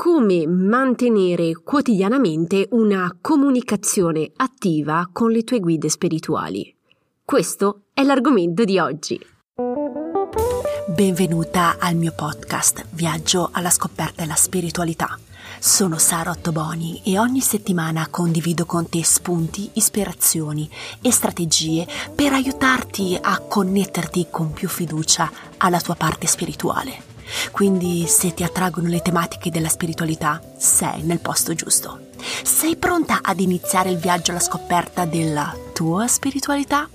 come mantenere quotidianamente una comunicazione attiva con le tue guide spirituali. Questo è l'argomento di oggi. Benvenuta al mio podcast Viaggio alla scoperta della spiritualità. Sono Sara Ottoboni e ogni settimana condivido con te spunti, ispirazioni e strategie per aiutarti a connetterti con più fiducia alla tua parte spirituale. Quindi se ti attraggono le tematiche della spiritualità, sei nel posto giusto. Sei pronta ad iniziare il viaggio alla scoperta della tua spiritualità?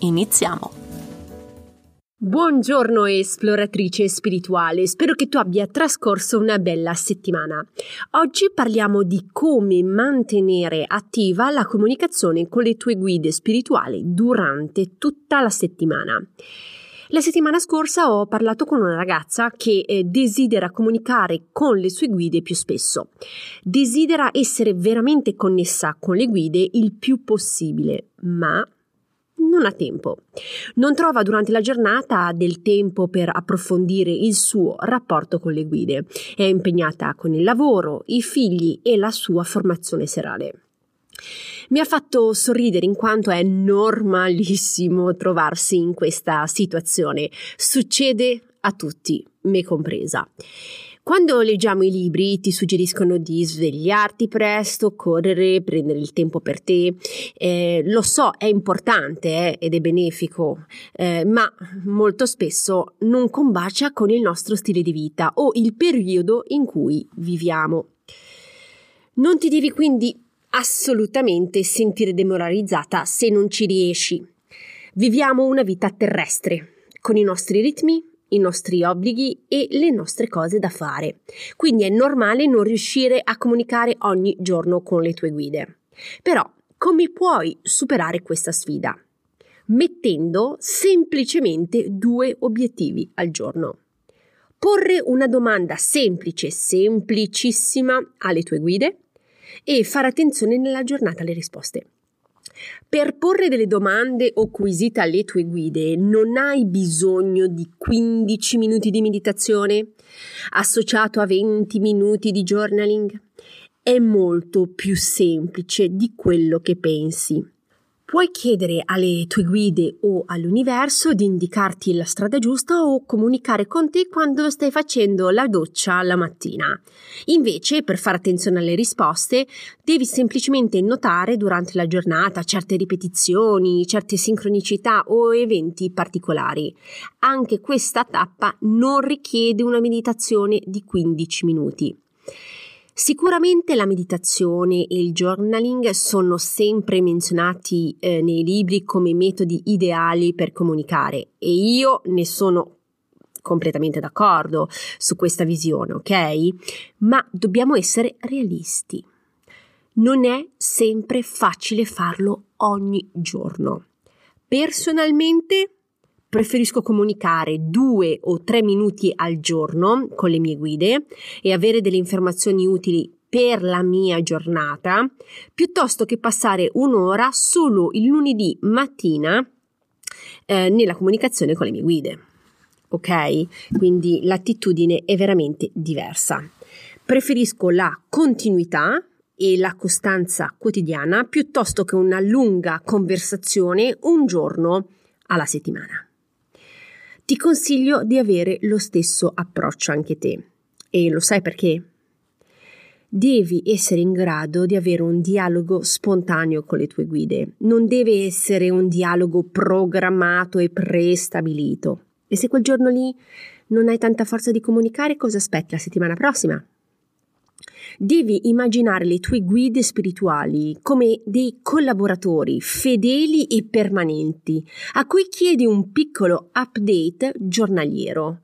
Iniziamo! Buongiorno esploratrice spirituale, spero che tu abbia trascorso una bella settimana. Oggi parliamo di come mantenere attiva la comunicazione con le tue guide spirituali durante tutta la settimana. La settimana scorsa ho parlato con una ragazza che eh, desidera comunicare con le sue guide più spesso. Desidera essere veramente connessa con le guide il più possibile, ma non ha tempo. Non trova durante la giornata del tempo per approfondire il suo rapporto con le guide. È impegnata con il lavoro, i figli e la sua formazione serale. Mi ha fatto sorridere in quanto è normalissimo trovarsi in questa situazione. Succede a tutti, me compresa. Quando leggiamo i libri ti suggeriscono di svegliarti presto, correre, prendere il tempo per te. Eh, lo so, è importante eh, ed è benefico, eh, ma molto spesso non combacia con il nostro stile di vita o il periodo in cui viviamo. Non ti devi quindi assolutamente sentire demoralizzata se non ci riesci. Viviamo una vita terrestre, con i nostri ritmi, i nostri obblighi e le nostre cose da fare. Quindi è normale non riuscire a comunicare ogni giorno con le tue guide. Però come puoi superare questa sfida? Mettendo semplicemente due obiettivi al giorno. Porre una domanda semplice, semplicissima alle tue guide e fare attenzione nella giornata alle risposte. Per porre delle domande o quesiti alle tue guide non hai bisogno di 15 minuti di meditazione associato a 20 minuti di journaling. È molto più semplice di quello che pensi. Puoi chiedere alle tue guide o all'universo di indicarti la strada giusta o comunicare con te quando stai facendo la doccia la mattina. Invece, per fare attenzione alle risposte, devi semplicemente notare durante la giornata certe ripetizioni, certe sincronicità o eventi particolari. Anche questa tappa non richiede una meditazione di 15 minuti. Sicuramente la meditazione e il journaling sono sempre menzionati eh, nei libri come metodi ideali per comunicare e io ne sono completamente d'accordo su questa visione, ok? Ma dobbiamo essere realisti. Non è sempre facile farlo ogni giorno. Personalmente preferisco comunicare due o tre minuti al giorno con le mie guide e avere delle informazioni utili per la mia giornata piuttosto che passare un'ora solo il lunedì mattina eh, nella comunicazione con le mie guide. Ok? Quindi l'attitudine è veramente diversa. Preferisco la continuità e la costanza quotidiana piuttosto che una lunga conversazione un giorno alla settimana ti consiglio di avere lo stesso approccio anche te. E lo sai perché? Devi essere in grado di avere un dialogo spontaneo con le tue guide. Non deve essere un dialogo programmato e prestabilito. E se quel giorno lì non hai tanta forza di comunicare, cosa aspetti la settimana prossima? Devi immaginare le tue guide spirituali come dei collaboratori fedeli e permanenti, a cui chiedi un piccolo update giornaliero.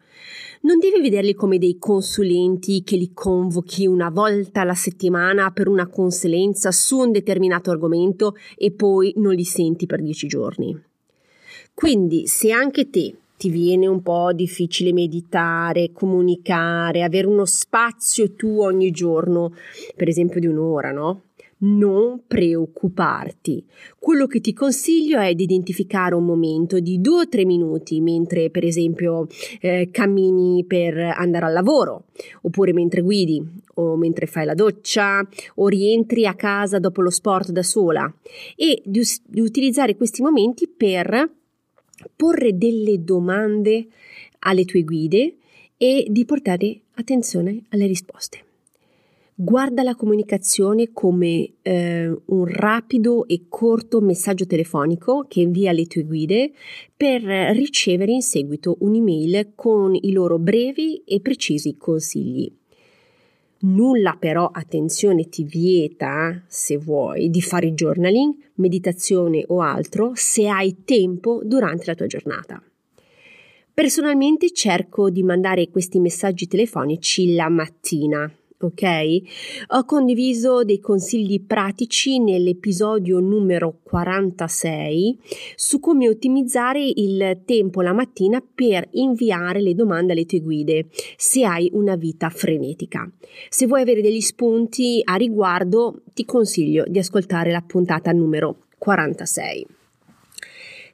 Non devi vederli come dei consulenti che li convochi una volta alla settimana per una consulenza su un determinato argomento e poi non li senti per dieci giorni. Quindi, se anche te ti viene un po' difficile meditare, comunicare, avere uno spazio tu ogni giorno, per esempio di un'ora, no? Non preoccuparti. Quello che ti consiglio è di identificare un momento di due o tre minuti mentre, per esempio, eh, cammini per andare al lavoro, oppure mentre guidi, o mentre fai la doccia o rientri a casa dopo lo sport da sola e di, di utilizzare questi momenti per porre delle domande alle tue guide e di portare attenzione alle risposte. Guarda la comunicazione come eh, un rapido e corto messaggio telefonico che invia alle tue guide per ricevere in seguito un'email con i loro brevi e precisi consigli. Nulla però, attenzione, ti vieta, se vuoi, di fare journaling, meditazione o altro se hai tempo durante la tua giornata. Personalmente cerco di mandare questi messaggi telefonici la mattina, ok? Ho condiviso dei consigli pratici nell'episodio numero 46 su come ottimizzare il tempo la mattina per inviare le domande alle tue guide se hai una vita frenetica. Se vuoi avere degli spunti a riguardo, ti consiglio di ascoltare la puntata numero 46.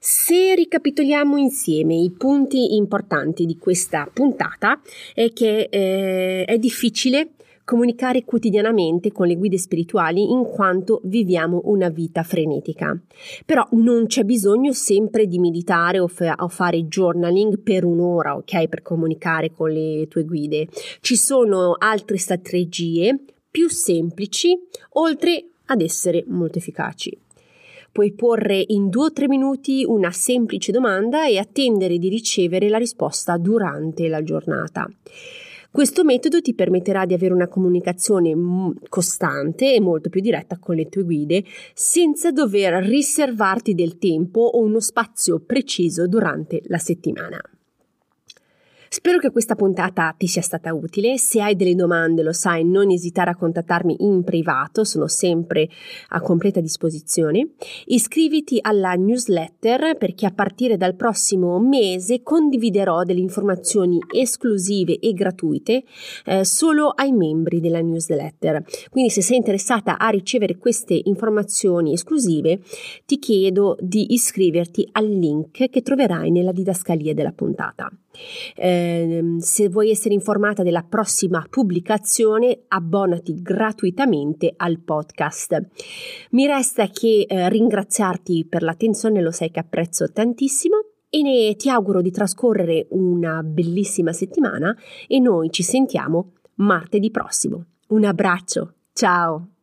Se ricapitoliamo insieme i punti importanti di questa puntata è che eh, è difficile comunicare quotidianamente con le guide spirituali in quanto viviamo una vita frenetica. Però non c'è bisogno sempre di meditare o, fa- o fare journaling per un'ora, ok, per comunicare con le tue guide. Ci sono altre strategie più semplici, oltre ad essere molto efficaci. Puoi porre in due o tre minuti una semplice domanda e attendere di ricevere la risposta durante la giornata. Questo metodo ti permetterà di avere una comunicazione costante e molto più diretta con le tue guide senza dover riservarti del tempo o uno spazio preciso durante la settimana. Spero che questa puntata ti sia stata utile. Se hai delle domande, lo sai, non esitare a contattarmi in privato, sono sempre a completa disposizione. Iscriviti alla newsletter perché a partire dal prossimo mese condividerò delle informazioni esclusive e gratuite eh, solo ai membri della newsletter. Quindi se sei interessata a ricevere queste informazioni esclusive, ti chiedo di iscriverti al link che troverai nella didascalia della puntata. Eh, se vuoi essere informata della prossima pubblicazione, abbonati gratuitamente al podcast. Mi resta che eh, ringraziarti per l'attenzione, lo sai che apprezzo tantissimo. E ne, ti auguro di trascorrere una bellissima settimana e noi ci sentiamo martedì prossimo. Un abbraccio, ciao!